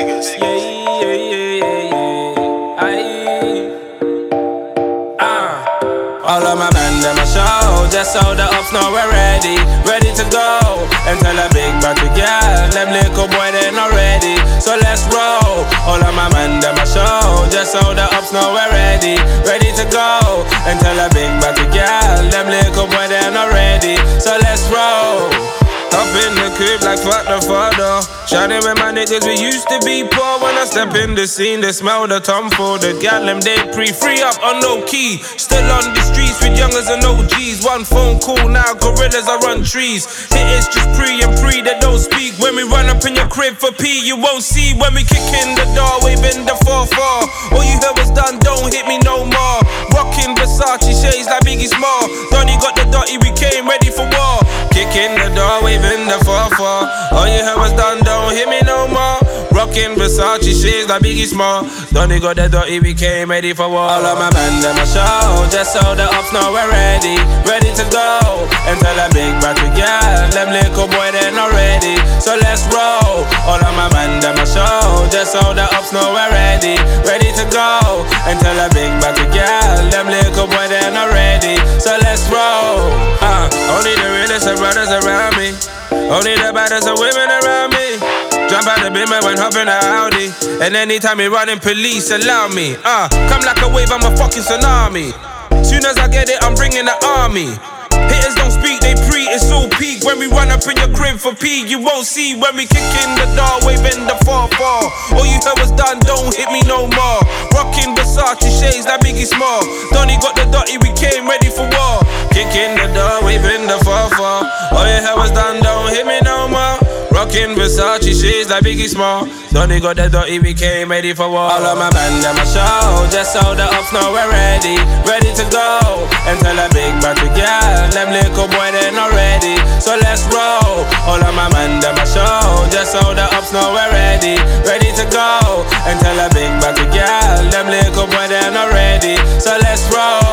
niggas. Yeah, yeah, yeah, yeah, yeah. Aye. Ah. All of my men, them a show. Just so the ups know we're ready, ready to go. And tell a big batty girl, them little boy they not ready. So let's roll. All of my men, them a show. Just so the ups know we're ready, ready to go. And tell a big batty girl, them little boy they not ready. Crib like fuck the father. Shining with my niggas, we used to be poor. When I step in the scene, they smell the tom for the gal them they pre free up on no key. Still on the streets with youngers and OGs. One phone call now, gorillas I run trees. Hit is just pre and pre, they don't speak. When we run up in your crib for P, you won't see. When we kick in the door, waving the 4-4. All you heard was done, don't hit me no more. Rocking Versace shades like Biggie Small. The 4-4. All you heard was done, don't hit me no more. Rocking Versace shades like Biggie Small. Donny got the dotty, we came ready for war. All of my men, them a show. Just so the ups know we're ready, ready to go. And tell a big batty girl, them little boy, they're not ready. So let's roll. All of my men, them a show. Just so the ups know we're ready, ready to go. And tell a big batty girl, them little boy, they're not ready. So let's roll. Uh, only the realest of brothers around me. Only the baddest of women around me. Jump out the beamer when hopping a Audi. And anytime me running, police allow me. Uh, come like a wave, I'm a fucking tsunami. Soon as I get it, I'm bringing the army. Hitters don't speak, they pre, it's all peak. When we run up in your crib for P, you won't see. When we kick in the door, waving the 4 4. All you heard was done, don't hit me no more. Rocking Versace shades like Biggie Small. Donny got the dotty, we came ready for war. Kick in the door, waving the 4 4. All you heard was done, don't hit me no more. Rocking Versace shades like Biggie Small. Donny got the dotty, we came ready for war. All of my men, them my show. Just so the ups know we're ready, ready to go. And tell a big batty girl, them little boy, they not ready. So let's roll. All of my men, them my show. Just so the ups know we're ready, ready to go. And tell a big batty girl, them little boy, they not ready. So let's roll.